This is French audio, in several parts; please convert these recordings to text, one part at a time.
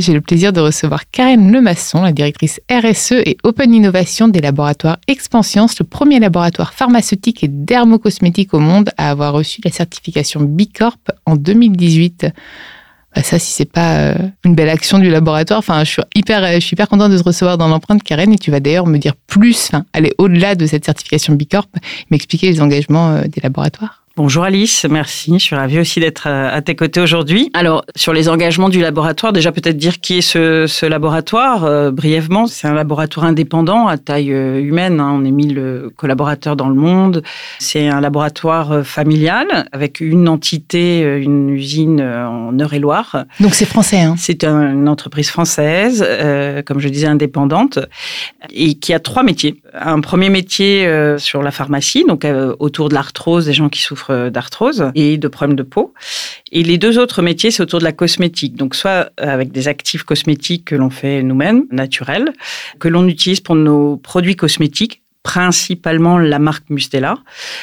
j'ai le plaisir de recevoir Karen Lemasson, la directrice RSE et Open Innovation des laboratoires Expansience, le premier laboratoire pharmaceutique et dermocosmétique au monde à avoir reçu la certification Bicorp en 2018. Bah ça, si c'est pas euh, une belle action du laboratoire, enfin, je suis hyper, je suis hyper contente de te recevoir dans l'empreinte, Karen, et tu vas d'ailleurs me dire plus, enfin, aller au-delà de cette certification Bicorp, m'expliquer les engagements euh, des laboratoires. Bonjour Alice, merci. Je suis ravie aussi d'être euh, à tes côtés aujourd'hui. Alors, sur les engagements du laboratoire, déjà peut-être dire qui est ce, laboratoire euh, brièvement. C'est un laboratoire indépendant à taille euh, humaine. Hein. On est 1000 collaborateurs dans le monde. C'est un laboratoire familial avec une entité, une usine en Eure-et-Loire. Donc c'est français. Hein c'est une entreprise française, comme je disais, indépendante, et qui a trois métiers. Un premier métier sur la pharmacie, donc autour de l'arthrose, des gens qui souffrent d'arthrose et de problèmes de peau. Et les deux autres métiers, c'est autour de la cosmétique. Donc, soit avec des actifs cosmétiques que l'on fait nous-mêmes, naturels, que l'on utilise pour nos produits cosmétiques, principalement la marque Mustela,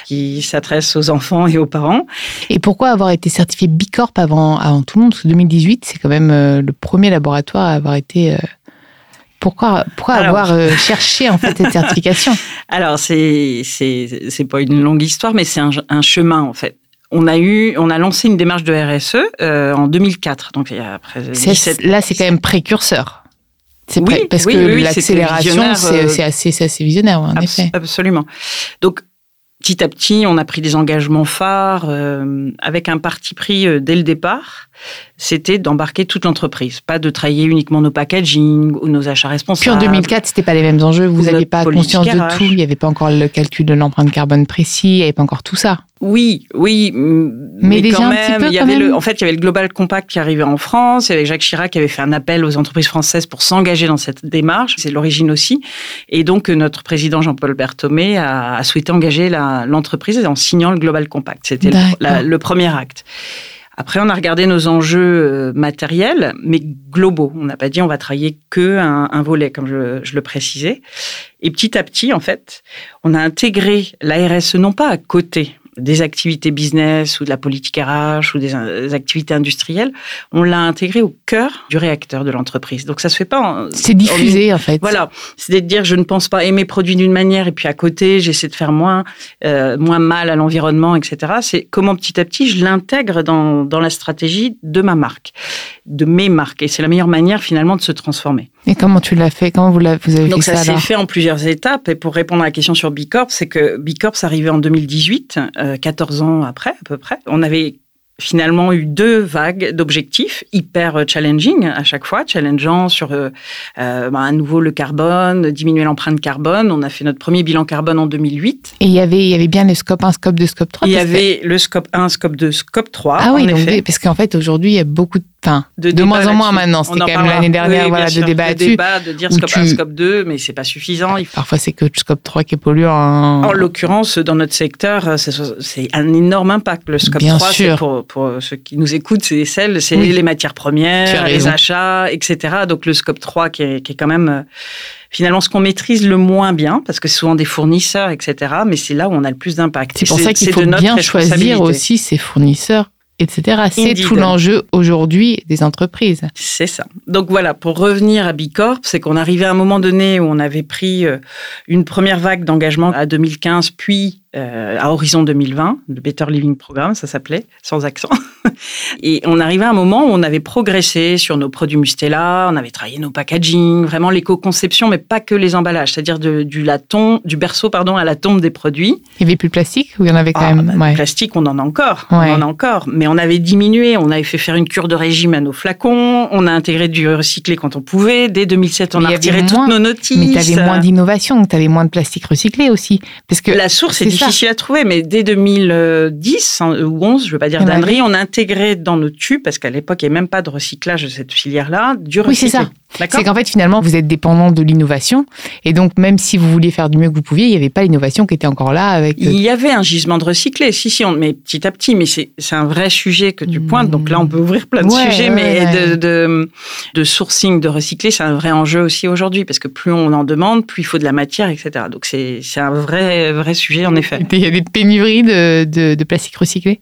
qui s'adresse aux enfants et aux parents. Et pourquoi avoir été certifié Bicorp avant, avant tout le monde? Parce que 2018, c'est quand même euh, le premier laboratoire à avoir été euh, pourquoi, pourquoi avoir euh, cherché en fait cette certification? Alors c'est c'est pas une longue histoire, mais c'est un, chemin en fait. On a eu, on a lancé une démarche de RSE euh, en 2004, donc il y a après Là, c'est quand même précurseur. C'est oui, parce que l'accélération, euh, c'est assez, assez visionnaire, en effet. Absolument. Donc, petit à petit, on a pris des engagements phares avec un parti pris dès le départ c'était d'embarquer toute l'entreprise, pas de travailler uniquement nos packaging ou nos achats responsables. Puis en 2004, c'était pas les mêmes enjeux, vous n'aviez pas conscience de tout, il n'y avait pas encore le calcul de l'empreinte carbone précis, il n'y avait pas encore tout ça. Oui, oui, mais, quand même, il y avait le, en fait, il y avait le Global Compact qui arrivait en France, et Jacques Chirac qui avait fait un appel aux entreprises françaises pour s'engager dans cette démarche, c'est l'origine aussi, et donc notre président Jean-Paul Berthomé a, souhaité engager l'entreprise en signant le Global Compact. C'était le premier acte. Après, on a regardé nos enjeux euh, matériels, mais globaux. On n'a pas dit on va travailler que un, volet, comme je, le précisais. Et petit à petit, en fait, on a intégré la RSE non pas à côté, des activités business ou de la politique RH ou des, activités industrielles, on l'a intégré au cœur du réacteur de l'entreprise. Donc ça se fait pas. C'est diffusé en, fait. Voilà, c'est de dire je ne pense pas aimer produits d'une manière et puis à côté j'essaie de faire moins euh, moins mal à l'environnement, etc. C'est comment petit à petit je l'intègre dans, dans la stratégie de ma marque, de mes marques et c'est la meilleure manière finalement de se transformer. Et comment tu l'as fait? Comment vous, avez fait Donc ça ça s'est fait en plusieurs étapes. Et pour répondre à la question sur Bicorp, c'est que Bicorp, arrivait en 2018, 14 euh, ans après à peu près. On avait finalement eu deux vagues d'objectifs hyper challenging à chaque fois, challengeant sur euh, euh bah, à nouveau le carbone, diminuer l'empreinte carbone. On a fait notre premier bilan carbone en 2008. Et il y avait, il y avait bien le scope 1, scope 2, scope 3 Il y avait le scope 1, scope 2, scope 3. Ah oui, donc, parce qu'en fait aujourd'hui il y a beaucoup de enfin, de, moins en moins maintenant. C'était quand même l'année dernière, voilà, de débat de débat, de dire scope 1, scope 2, mais c'est pas suffisant. Parfois, c'est que scope 3 qui est polluant. En l'occurrence, dans notre secteur, c'est un énorme impact. Le scope 3, pour, pour, ceux qui nous écoutent, c'est celle, c'est les matières premières, les achats, etc. Donc, le scope 3 qui est, qui est quand même euh, finalement ce qu'on maîtrise le moins bien, parce que c'est souvent des fournisseurs, etc. Mais c'est là où on a le plus d'impact. C'est pour ça qu'il faut bien choisir aussi ses fournisseurs etc. C'est tout l'enjeu aujourd'hui des entreprises. C'est ça. Donc voilà, pour revenir à Bicorp, c'est qu'on arrivait à un moment donné où on avait pris euh, une première vague d'engagement à 2015, puis euh, à horizon 2020, le Better Living Programme, ça s'appelait, sans accent. Et on arrivait à un moment où on avait progressé sur nos produits Mustela, on avait travaillé nos packaging, vraiment l'éco-conception, mais pas que les emballages, c'est-à-dire du laton, du berceau pardon à la tombe des produits. Il n'y avait plus de plastique ou il y en avait quand ah, même? bah, Plastique, on en a encore, on en a encore, mais on avait diminué, on avait fait faire une cure de régime à nos flacons, on a intégré du recyclé quand on pouvait. Dès 2007, on a retiré toutes nos notices. Mais tu avais moins d'innovation, tu avais moins de plastique recyclé aussi, parce que la source est difficile à trouver, mais dès 2010 hein, ou 11, je veux pas dire d'annerie, on a intégré dans nos tubes, parce qu'à l'époque, il n'y avait même pas de recyclage de cette filière-là, du recyclé. Oui, c'est ça. C'est qu'en fait, finalement, vous êtes dépendant de l'innovation. Et donc, même si vous vouliez faire du mieux que vous pouviez, il n'y avait pas l'innovation qui était encore là. avec. Il y avait un gisement de recyclé, si, si, on, mais petit à petit. Mais c'est un vrai sujet que tu pointes. Donc là, on peut ouvrir plein de sujets. mais De, de, de, sourcing de recyclé, c'est un vrai enjeu aussi aujourd'hui. Parce que plus on en demande, plus il faut de la matière, etc. Donc c'est un vrai, vrai sujet, en effet. Il y a des pénuries de, de plastique recyclé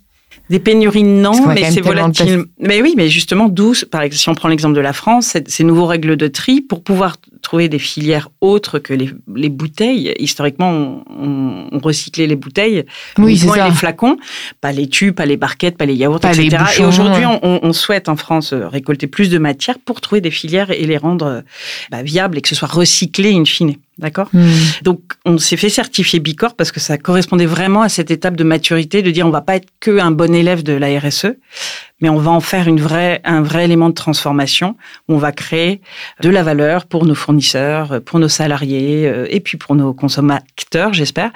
des pénuries, non, mais c'est volatile. Mais oui, mais justement, d'où, par exemple, si on prend l'exemple de la France, ces nouveaux règles de tri, pour pouvoir trouver des filières autres que les, les bouteilles. Historiquement, on, on, recyclait les bouteilles, oui, les flacons, pas les tubes, pas les barquettes, pas les yaourts, etc. et aujourd'hui, on, on, souhaite en France récolter plus de matière pour trouver des filières et les rendre bah, viables et que ce soit recyclé in fine. D'accord hmm. Donc, on s'est fait certifier Bicorp parce que ça correspondait vraiment à cette étape de maturité de dire on va pas être que un bon élève de la RSE, mais on va en faire une vraie, un vrai élément de transformation où on va créer de la valeur pour nos fournisseurs, pour nos salariés euh, et puis pour nos consommateurs, j'espère.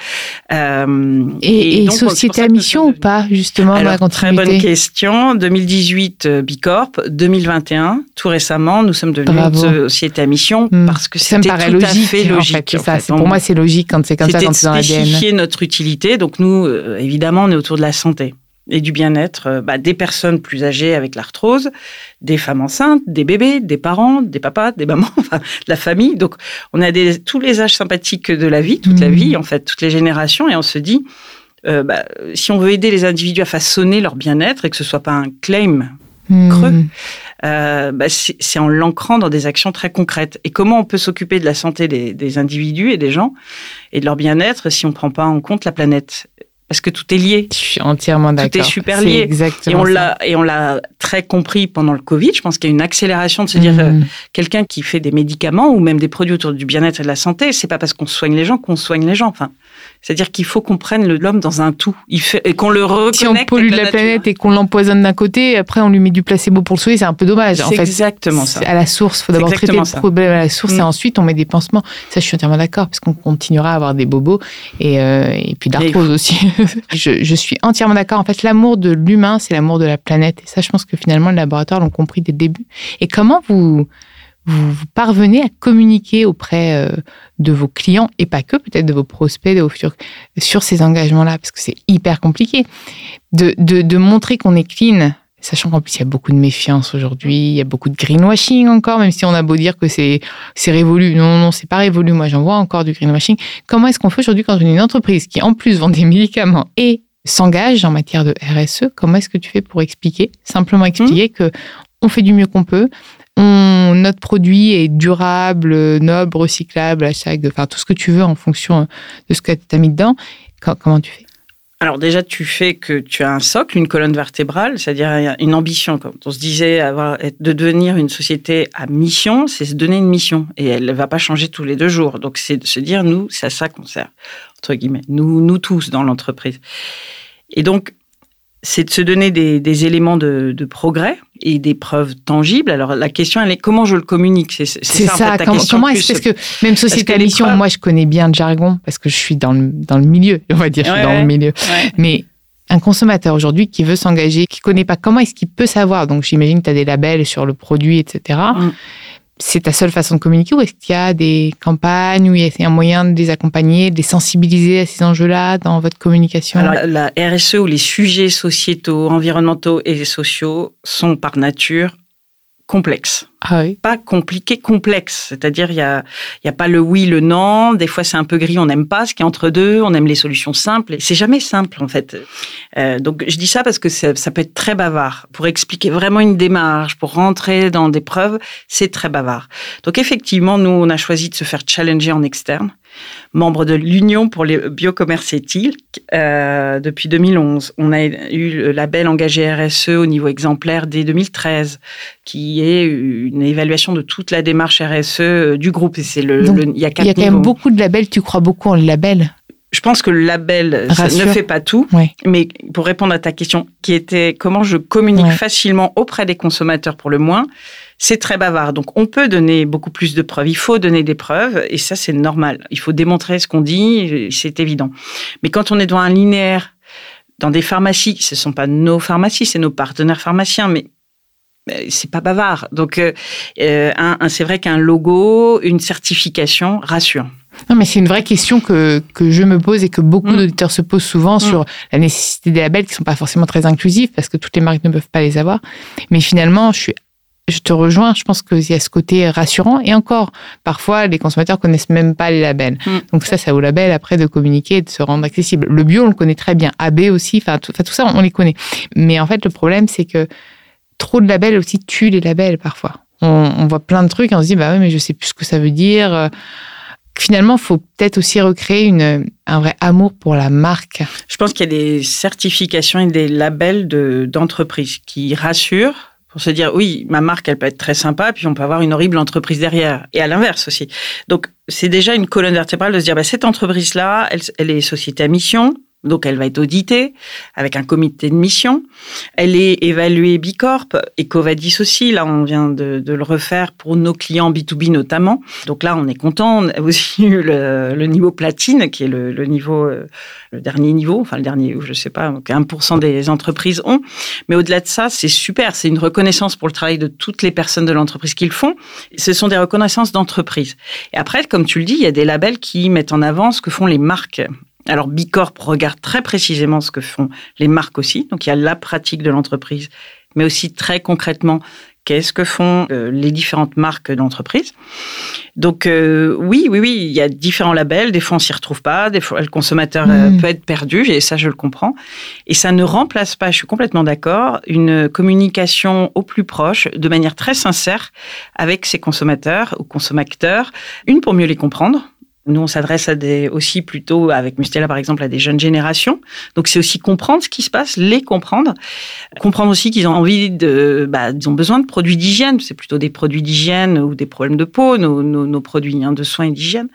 Euh, et, et, société à mission ou pas, justement, Alors, Très bonne question. 2018, euh, Bicorp. 2021, tout récemment, nous sommes devenus une société à mission hmm. parce que c'était tout logique, à fait logique. En fait, pour moi, c'est logique quand c'est comme ça, quand c'est dans l'ADN. notre utilité. Donc nous, évidemment, on est autour de la santé et du bien-être euh, bah, des personnes plus âgées avec l'arthrose, des femmes enceintes, des bébés, des parents, des papas, des mamans, enfin, de la famille. Donc, on a des, tous les âges sympathiques de la vie, toute la mmh. vie, en fait, toutes les générations, et on se dit, euh, bah, si on veut aider les individus à façonner leur bien-être et que ce soit pas un claim mmh. creux, euh, bah, c'est en l'ancrant dans des actions très concrètes. Et comment on peut s'occuper de la santé des, des, individus et des gens et de leur bien-être si on ne prend pas en compte la planète? Parce que tout est lié. Je suis entièrement d'accord. Tout est super lié. exactement et on l'a et on l'a très compris pendant le Covid. Je pense qu'il y a une accélération de se dire euh, mm. quelqu'un qui fait des médicaments ou même des produits autour du bien-être et de la santé, c'est pas parce qu'on soigne les gens qu'on soigne les gens. Enfin, c'est-à-dire qu'il faut qu'on prenne l'homme dans un tout. Il fait, et qu'on le reconnecte. Si on pollue la, planète et qu'on l'empoisonne d'un côté, après on lui met du placebo pour le soigner, c'est un peu dommage. C'est exactement ça. À la source, il faut d'abord traiter le problème à la source et mm. ensuite on met des pansements. Ça, je suis entièrement d'accord, parce qu'on continuera à avoir des bobos et, euh, et puis d'arthrose aussi. je, suis entièrement d'accord. En fait, l'amour de l'humain, c'est l'amour de la planète. Et ça, je pense que finalement, les laboratoires l'ont compris dès le début. Et comment vous, vous, parvenez à communiquer auprès euh, de vos clients et pas que, peut-être de vos prospects, de vos futurs, sur ces engagements-là, parce que c'est hyper compliqué. De, de montrer qu'on est clean, Sachant qu'en plus, il y a beaucoup de méfiance aujourd'hui, il y a beaucoup de greenwashing encore, même si on a beau dire que c'est, c'est révolu. Non, non, c'est pas révolu. Moi, j'en vois encore du greenwashing. Comment est-ce qu'on fait aujourd'hui quand on est une entreprise qui, en plus, vend des médicaments et s'engage en matière de RSE Comment est-ce que tu fais pour expliquer, simplement expliquer mmh. que on fait du mieux qu'on peut, on, notre produit est durable, noble, recyclable, à chaque, enfin, tout ce que tu veux en fonction de ce que tu as mis dedans. Comment tu fais? Alors déjà, tu fais que tu as un socle, une colonne vertébrale, c'est-à-dire une ambition. Quand on se disait avoir, de devenir une société à mission, c'est se donner une mission. Et elle ne va pas changer tous les deux jours. Donc c'est de se dire, nous, c'est à ça qu'on sert, entre guillemets. Nous, nous tous dans l'entreprise. Et donc, c'est de se donner des, éléments de, progrès et des preuves tangibles. Alors la question, elle est comment je le communique? C'est ça, en fait, comment, comment est-ce que même société à mission, moi je connais bien le jargon parce que je suis dans le, dans le milieu, on va dire, je suis dans le milieu. Mais un consommateur aujourd'hui qui veut s'engager, qui connaît pas comment est-ce qu'il peut savoir, donc j'imagine que tu as des labels sur le produit, etc. Mm. C'est ta seule façon de communiquer ou est-ce qu'il y a des campagnes ou il y a un moyen de les accompagner, de les sensibiliser à ces enjeux-là dans votre communication? Alors, la RSE ou les sujets sociétaux, environnementaux et sociaux sont par nature complexe. Ah oui. Pas compliqué, complexe. C'est-à-dire, il n'y a, y a pas le oui, le non. Des fois, c'est un peu gris, on n'aime pas ce qui est entre deux, on aime les solutions simples. Et c'est jamais simple, en fait. Euh, donc, je dis ça parce que ça, ça, peut être très bavard. Pour expliquer vraiment une démarche, pour rentrer dans des preuves, c'est très bavard. Donc, effectivement, nous, on a choisi de se faire challenger en externe membre de l'Union pour le biocommerce éthique euh, depuis 2011. On a eu le label engagé RSE au niveau exemplaire dès 2013, qui est une évaluation de toute la démarche RSE euh, du groupe. Et c'est le, il y a, il y a quand même beaucoup de labels. Tu crois beaucoup en le label? Je pense que le label ne fait pas tout, mais pour répondre à ta question, qui était comment je communique facilement auprès des consommateurs pour le moins, c'est très bavard. Donc, on peut donner beaucoup plus de preuves. Il faut donner des preuves, et ça, c'est normal. Il faut démontrer ce qu'on dit, c'est évident. Mais quand on est dans un linéaire, dans des pharmacies, ce ne sont pas nos pharmacies, c'est nos partenaires pharmaciens, mais c'est pas bavard. Donc, euh, euh, c'est vrai qu'un logo, une certification rassure. Non, mais c'est une vraie question que, que je me pose et que beaucoup mm. d'auditeurs se posent souvent mm. sur la nécessité des labels qui sont pas forcément très inclusifs parce que toutes les marques ne peuvent pas les avoir. Mais finalement, je suis je te rejoins, je pense qu'il y a ce côté rassurant. Et encore, parfois, les consommateurs connaissent même pas les labels. Mm. Donc ça, ça vaut la belle après de communiquer et de se rendre accessible. Le bio, on le connaît très bien. AB aussi, enfin tout, tout, ça, on les connaît. Mais en fait, le problème, c'est que trop de labels aussi tuent les labels parfois. On, voit plein de trucs et on se dit, bah oui, mais je sais plus ce que ça veut dire. Finalement, il faut peut-être aussi recréer une, un vrai amour pour la marque. Je pense qu'il y a des certifications et des labels d'entreprises qui rassurent pour se dire oui, ma marque, elle peut être très sympa, puis on peut avoir une horrible entreprise derrière. Et à l'inverse aussi. Donc, c'est déjà une colonne vertébrale de se dire, bah, cette entreprise-là, elle, elle est société à mission, donc elle va être auditée avec un comité de mission. Elle est évaluée Bicorp, Ecovadis aussi. Là, on vient de, le refaire pour nos clients B2B notamment. Donc là, on est content. On a aussi eu le, niveau platine, qui est le, niveau, euh, le dernier niveau, enfin le dernier, je sais pas, 1% des entreprises ont. Mais au-delà de ça, c'est super. C'est une reconnaissance pour le travail de toutes les personnes de l'entreprise qu'ils font. Ce sont des reconnaissances d'entreprise. Et après, comme tu le dis, il y a des labels qui mettent en avant ce que font les marques alors Bicorp regarde très précisément ce que font les marques aussi. Donc il y a la pratique de l'entreprise, mais aussi très concrètement qu'est-ce que font euh, les différentes marques d'entreprise. Donc euh, oui, oui, oui, il y a différents labels. Des fois on s'y retrouve pas, des fois le consommateur euh, mm. peut être perdu, et ça je le comprends. Et ça ne remplace pas, je suis complètement d'accord, une communication au plus proche, de manière très sincère, avec ses consommateurs ou consommateurs. Une pour mieux les comprendre nous, on s'adresse à des, aussi plutôt, avec Mustela par exemple, à des jeunes générations. Donc, c'est aussi comprendre ce qui se passe, les comprendre. Comprendre aussi qu'ils ont envie de, bah, ils ont besoin de produits d'hygiène. C'est plutôt des produits d'hygiène ou des problèmes de peau, nos, nos, produits hein, de soins et d'hygiène.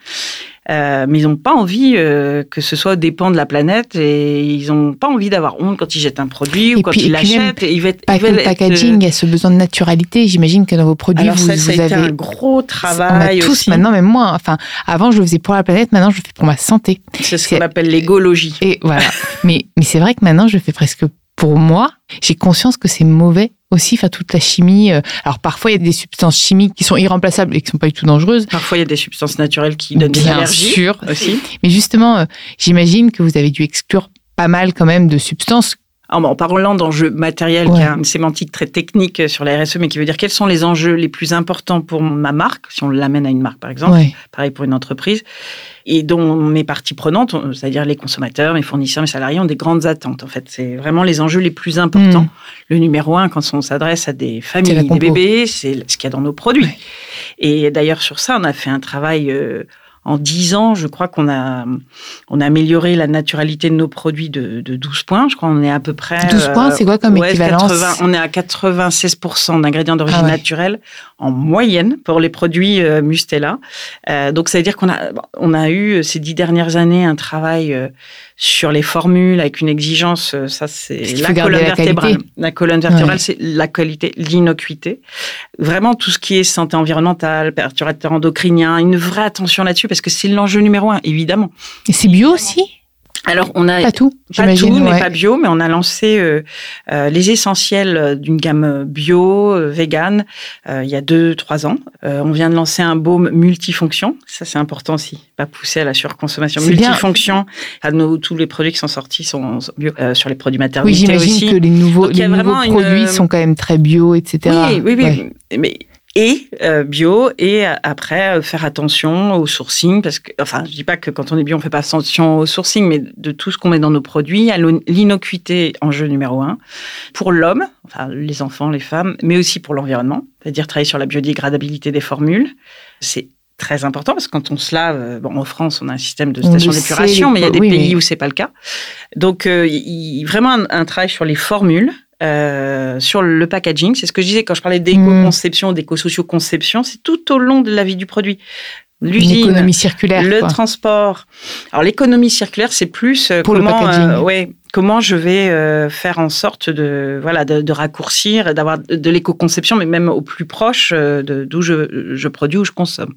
Euh, mais ils n'ont pas envie euh, que ce soit dépend de la planète et ils n'ont pas envie d'avoir honte quand ils jettent un produit ou quand ils l'achètent. Ils veulent, pas le packaging, il y a ce besoin de naturalité. J'imagine que dans vos produits, vous, ça, ça avez un gros travail. On a tous maintenant, même moi. Enfin, avant je le faisais pour la planète, maintenant je le fais pour ma santé. C'est ce qu'on appelle l'égologie. Et voilà. mais mais c'est vrai que maintenant je le fais presque pour moi. J'ai conscience que c'est mauvais aussi, enfin toute la chimie. Euh, alors parfois il y a des substances chimiques qui sont irremplaçables et qui sont pas du tout dangereuses. Parfois il y a des substances naturelles qui donnent des allergies. sûr aussi. Mais justement, euh, j'imagine que vous avez dû exclure pas mal quand même de substances en parlant d'enjeux matériels, qui a une sémantique très technique sur la RSE, mais qui veut dire quels sont les enjeux les plus importants pour ma marque, si on l'amène à une marque par exemple, pareil pour une entreprise, et dont mes parties prenantes, c'est-à-dire les consommateurs, mes fournisseurs, mes salariés, ont des grandes attentes. En fait, c'est vraiment les enjeux les plus importants. Hmm. Le numéro un, quand on s'adresse à des familles, des bébés, c'est ce qu'il y a dans nos produits. Et d'ailleurs, sur ça, on a fait un travail... Euh, en 10 ans, je crois qu'on a, on a amélioré la naturalité de nos produits de, de 12 points. Je crois qu'on est à peu près. 12 points, c'est quoi comme équivalence On est à 96% d'ingrédients d'origine ah naturelle en moyenne pour les produits euh, Mustela. Euh, donc, ça veut dire qu'on a, on a eu ces dix dernières années un travail euh, sur les formules avec une exigence. Euh, ça, c'est la colonne vertébrale. La, colonne vertébrale, c'est la qualité, l'innocuité. Vraiment, tout ce qui est santé environnementale, perturbateur endocrinien, une vraie attention là-dessus parce que c'est l'enjeu numéro un, évidemment. Et c'est bio aussi? Alors, on a pas tout, pas tout, mais pas bio, mais on a lancé euh, euh, les essentiels d'une gamme bio, euh, vegan, il y a deux, trois ans. on vient de lancer un baume multifonction. Ça, c'est important aussi, pas pousser à la surconsommation. Multifonction. À nos, tous les produits qui sont sortis sont bio sur les produits maternels. Oui, j'imagine que les nouveaux, les nouveaux produits sont quand même très bio, etc. Oui, oui, oui. Mais et euh, bio et après euh, faire attention au sourcing parce que enfin je dis pas que quand on est bio on fait pas attention au sourcing mais de tout ce qu'on met dans nos produits à l'innocuité en jeu numéro un pour l'homme enfin les enfants les femmes mais aussi pour l'environnement c'est-à-dire travailler sur la biodégradabilité des formules c'est très important parce que quand on se lave, euh, bon, en France, on a un système de station d'épuration, mais il y a des pays où c'est pas le cas. Donc, il, vraiment un, un, travail sur les formules euh, sur le packaging. C'est ce que je disais quand je parlais d'éco-conception, mm. d'éco-socio-conception, c'est tout au long de la vie du produit. L'usine, l'économie circulaire, le transport. Alors l'économie circulaire, c'est plus euh, Pour comment, le. Euh, ouais, comment je vais euh, faire en sorte de voilà de, raccourcir, d'avoir de, l'éco-conception, mais même au plus proche d'où je, je, produis ou je consomme.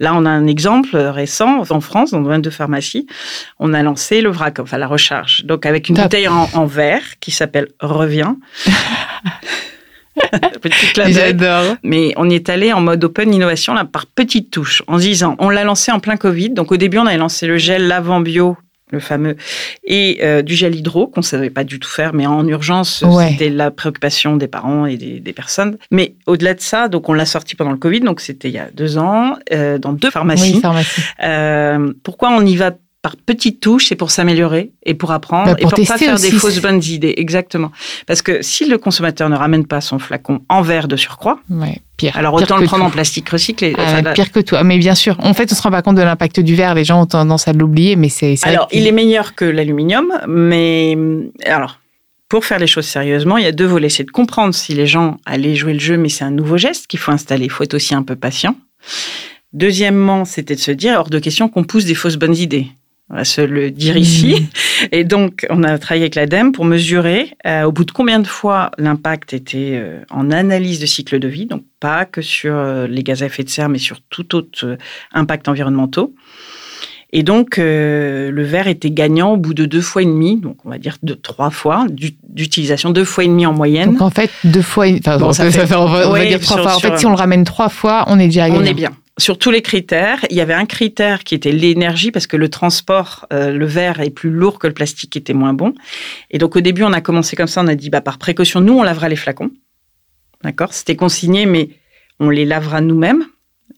Là, on a un exemple récent en France, dans le domaine de pharmacie. On a lancé le vrac, enfin la recharge, donc avec une bouteille en, verre qui s'appelle J'adore. Mais on y est allé en mode open innovation là par petites touches, en disant on l'a lancé en plein Covid. Donc au début on avait lancé le gel lavant bio le fameux, et euh, du gel hydro, qu'on ne savait pas du tout faire, mais en urgence, c'était la préoccupation des parents et des, personnes. Mais au-delà de ça, donc on l'a sorti pendant le Covid, donc c'était il y a deux ans, euh, dans deux pharmacies. Euh, pourquoi on y va par petites touches, c'est pour s'améliorer et pour apprendre bah, et pour pas faire des fausses bonnes idées. Exactement. Parce que si le consommateur ne ramène pas son flacon en verre de surcroît, pire. Alors autant le prendre en plastique recyclé. Ah, pire que toi. Mais bien sûr, en fait, on se rend pas compte de l'impact du verre. Les gens ont tendance à l'oublier, mais c'est. Alors, il est meilleur que l'aluminium, mais alors. Pour faire les choses sérieusement, il y a deux volets. C'est de comprendre si les gens allaient jouer le jeu, mais c'est un nouveau geste qu'il faut installer. Il faut être aussi un peu patient. Deuxièmement, c'était de se dire, hors de question qu'on pousse des fausses bonnes idées. On va se le dire ici. Mmh. Et donc, on a travaillé avec l'ADEME pour mesurer euh, au bout de combien de fois l'impact était euh, en analyse de cycle de vie, donc pas que sur euh, les gaz à effet de serre, mais sur tout autre impact environnementaux. Et donc, le verre était gagnant au bout de deux fois et demi, donc on va dire de trois fois d'utilisation, deux fois et demi en moyenne. Donc en fait, deux fois, enfin, on, va, dire trois fois. En fait, si on le ramène trois fois, on est déjà gagnant. On est bien sur tous les critères, il y avait un critère qui était l'énergie, parce que le transport, euh, le verre est plus lourd que le plastique, qui était moins bon. Et donc au début, on a commencé comme ça, on a dit, bah, par précaution, nous, on lavera les flacons. D'accord? C'était consigné, mais on les lavera nous-mêmes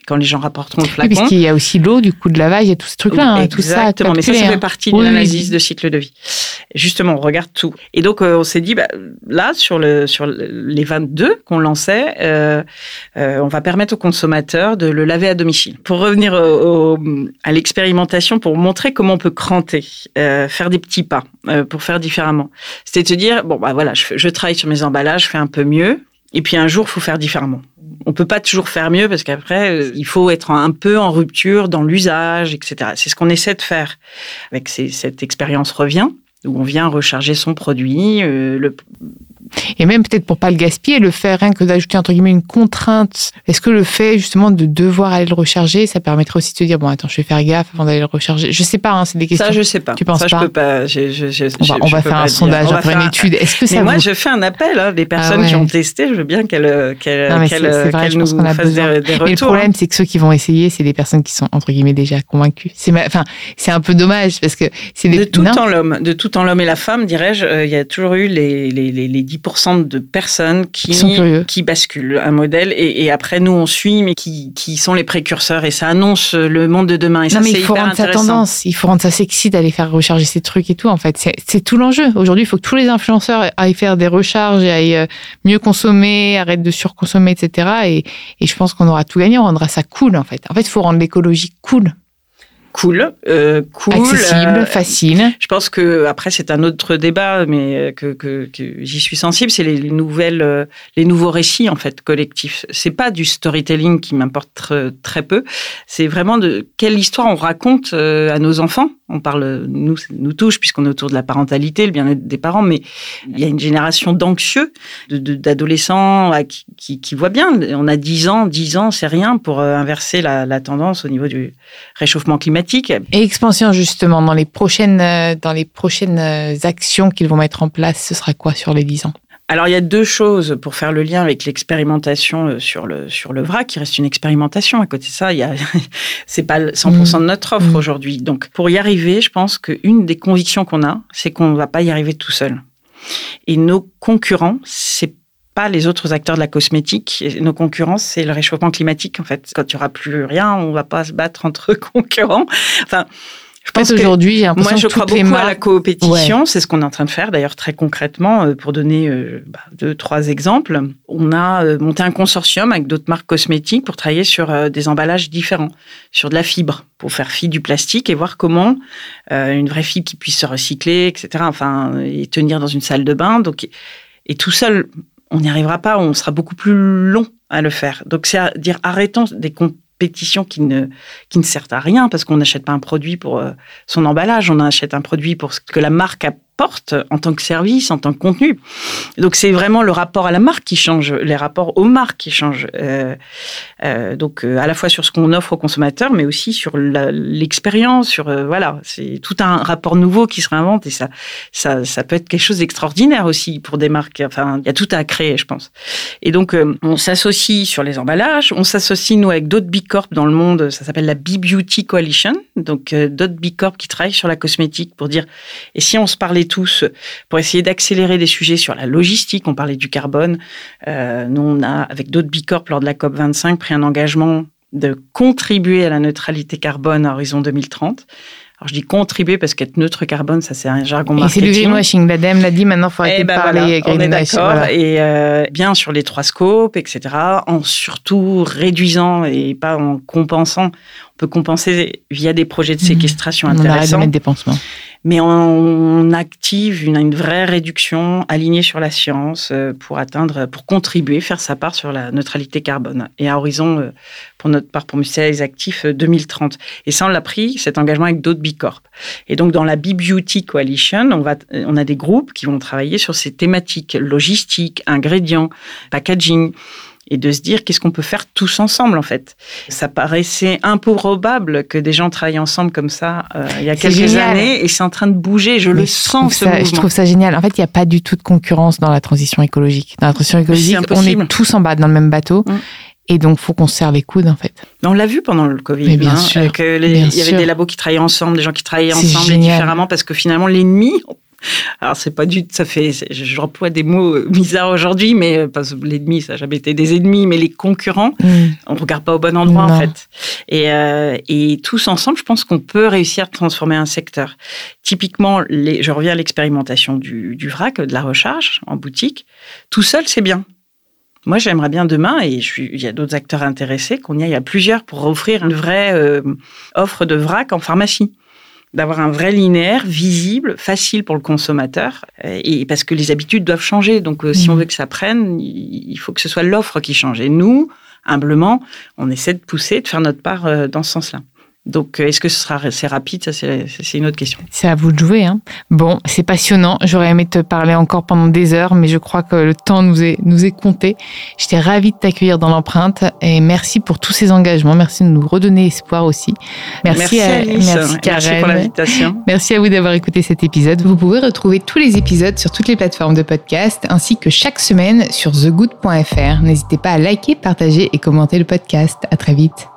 quand les gens rapporteront le flacon. Oui, parce qu'il y a aussi l'eau, du coup de lavage, il y a tout ce truc-là, hein, tout ça. Exactement, mais ça, ça fait hein. partie de l'analyse de cycle de vie. Justement, on regarde tout. Et donc, euh, on s'est dit, bah, là, sur, le, sur les 22 qu'on lançait, euh, euh, on va permettre aux consommateurs de le laver à domicile. Pour revenir à l'expérimentation, pour montrer comment on peut cranter, faire des petits pas, pour faire différemment. C'était de se dire, bon, bah voilà, je, je travaille sur mes emballages, je fais un peu mieux. Et puis un jour, il faut faire différemment. On peut pas toujours faire mieux parce qu'après, euh, il faut être un peu en rupture dans l'usage, etc. C'est ce qu'on essaie de faire avec cette expérience revient, où on vient recharger son produit. Euh, et même peut-être pour pas le gaspiller, le faire rien que d'ajouter entre guillemets une contrainte. Est-ce que le fait justement de devoir aller le recharger, ça permettrait aussi de dire bon attends, je vais faire gaffe avant d'aller le recharger. Je sais pas, hein, c'est des questions. Ça je sais pas. Tu penses ça, pas je peux pas. Je, je, on va, on va faire un sondage après une étude. Est-ce que ça Mais moi je fais un appel. Hein, des personnes ah qui ont testé, je veux bien qu'elles qu'elles qu nous fassent des, des, retours. Mais le problème c'est que ceux qui vont essayer, c'est des personnes qui sont entre guillemets déjà convaincues. C'est enfin c'est un peu dommage parce que c'est de tout en l'homme, de tout en l'homme et la femme, dirais-je. Euh, il y a toujours eu les les les 10% de personnes qui, qui, basculent un modèle et, et, après nous on suit, mais qui, qui, sont les précurseurs et ça annonce le monde de demain. Et ça, mais il faut rendre sa tendance, il faut rendre ça sexy d'aller faire recharger ces trucs et tout. En fait, c'est tout l'enjeu. Aujourd'hui, il faut que tous les influenceurs aillent faire des recharges et aillent euh, mieux consommer, arrêtent de surconsommer, etc. Et, et je pense qu'on aura tout gagné, on rendra ça cool en fait. En fait, il faut rendre l'écologie cool cool, euh, cool, accessible, euh, facile. Je pense que après c'est un autre débat, mais que, que, que j'y suis sensible, c'est les, nouvelles, euh, les nouveaux récits en fait collectifs. C'est pas du storytelling qui m'importe très, peu, c'est vraiment de quelle histoire on raconte à nos enfants? On parle, nous, nous touche puisqu'on est autour de la parentalité, le bien-être des parents, mais il y a une génération d'anxieux, d'adolescents qui, qui, voient bien. On a 10 ans, 10 ans, c'est rien pour euh, inverser la, tendance au niveau du réchauffement climatique. Et expansion, justement, dans les prochaines, euh, dans les prochaines euh, actions qu'ils vont mettre en place, ce sera quoi sur les 10 ans? Alors il y a deux choses pour faire le lien avec l'expérimentation euh, sur le sur le vrac, qui reste une expérimentation. À côté de ça, il y a c'est pas 100% de notre offre mmh. aujourd'hui. Donc pour y arriver, je pense qu'une des convictions qu'on a, c'est qu'on ne va pas y arriver tout seul. Et nos concurrents, c'est pas les autres acteurs de la cosmétique. nos concurrents, c'est le réchauffement climatique en fait. Quand il y aura plus rien, on va pas se battre entre concurrents. Enfin, je pense aujourd'hui, moi, je crois beaucoup à la coopétition. C'est ce qu'on est en train de faire, d'ailleurs, très concrètement. Euh, pour donner euh, bah, deux, trois exemples, on a euh, monté un consortium avec d'autres marques cosmétiques pour travailler sur des emballages différents, sur de la fibre, pour faire fi du plastique et voir comment une vraie fibre qui puisse se recycler, etc. Enfin, et tenir dans une salle de bain. Donc, et tout seul, on n'y arrivera pas. On sera beaucoup plus long à le faire. Donc, c'est à dire arrêtons des pétition qui ne, qui ne sert à rien parce qu'on n'achète pas un produit pour euh, son emballage, on achète un produit pour ce que la marque a en tant que service, en tant que contenu. Donc c'est vraiment le rapport à la marque qui change, les rapports aux marques qui changent. Euh, euh, donc euh, à la fois sur ce qu'on offre aux consommateurs, mais aussi sur l'expérience, sur voilà, c'est tout un rapport nouveau qui se réinvente et ça, ça, peut être quelque chose d'extraordinaire aussi pour des marques. Enfin, il y a tout à créer, je pense. Et donc on s'associe sur les emballages, on s'associe nous avec d'autres big corp dans le monde. Ça s'appelle la B Beauty Coalition, donc d'autres big corp qui travaillent sur la cosmétique pour dire et si on se parlait tous pour essayer d'accélérer des sujets sur la logistique. On parlait du carbone. Euh, nous, on a, avec d'autres Bicorp, lors de la COP25, pris un engagement de contribuer à la neutralité carbone à horizon 2030. Alors je dis contribuer parce qu'être neutre carbone, ça c'est un jargon marketing. Et c'est du greenwashing. L'ADEME l'a dit, maintenant il faut arrêter eh de ben parler On est d'accord. Et euh, bien sur les trois scopes, etc. En surtout réduisant et pas en compensant. On peut compenser via des projets de mhm. séquestration intéressants. On arrête de mettre des pansements mais on, active une, vraie réduction alignée sur la science euh, pour atteindre, pour contribuer, faire sa part sur la neutralité carbone. Et à horizon, euh, pour notre part, pour les Actifs, 2030. Euh, Et ça, on l'a pris, cet engagement avec d'autres Bicorp. Et donc, dans la B-Beauty Coalition, on, va, on a des groupes qui vont travailler sur ces thématiques logistique, ingrédients, packaging et de se dire qu'est-ce qu'on peut faire tous ensemble en fait. Ça paraissait improbable que des gens travaillent ensemble comme ça euh, il y a quelques années et c'est en train de bouger, je le sens ce Je trouve ça génial. En fait, il n'y a pas du tout de concurrence dans la transition écologique. Dans la transition écologique, on est tous en bas dans le même bateau. Mm. Et donc, faut qu'on se serre les coudes, en fait. On l'a vu pendant le Covid. bien hein, sûr. Que il y avait des labos qui travaillaient ensemble, des gens qui travaillaient ensemble différemment, parce que finalement, l'ennemi, alors c'est pas du, ça fait, j'emploie des mots bizarres aujourd'hui, mais euh, parce que l'ennemi, ça n'a jamais été des ennemis, mais les concurrents, mm. on regarde pas au bon endroit en fait. Et, euh, et tous ensemble, je pense qu'on peut réussir à transformer un secteur. Typiquement, les, je reviens à l'expérimentation du, du vrac, de la recharge en boutique. Tout seul, c'est bien. Moi, j'aimerais bien demain, et je suis, il y a d'autres acteurs intéressés, qu'on y aille à plusieurs pour offrir une vraie euh, offre de vrac en pharmacie d'avoir un vrai linéaire visible, facile pour le consommateur, et parce que les habitudes doivent changer. Donc, euh, si on mmh. veut que ça prenne, il faut que ce soit l'offre qui change. Et nous, humblement, on essaie de pousser, de faire notre part euh, dans ce sens-là. Donc, euh, est-ce que ce sera assez rapide? Ça, c'est une autre question. C'est à vous de jouer. Hein. Bon, c'est passionnant. J'aurais aimé te parler encore pendant des heures, mais je crois que le temps nous est, nous est compté. J'étais ravie de t'accueillir dans l'empreinte et merci pour tous ces engagements. Merci de nous redonner espoir aussi. Merci, à, merci, merci pour l'invitation. Merci à vous d'avoir écouté cet épisode. Vous pouvez retrouver tous les épisodes sur toutes les plateformes de podcast ainsi que chaque semaine sur thegood.fr. N'hésitez pas à liker, partager et commenter le podcast. À très vite.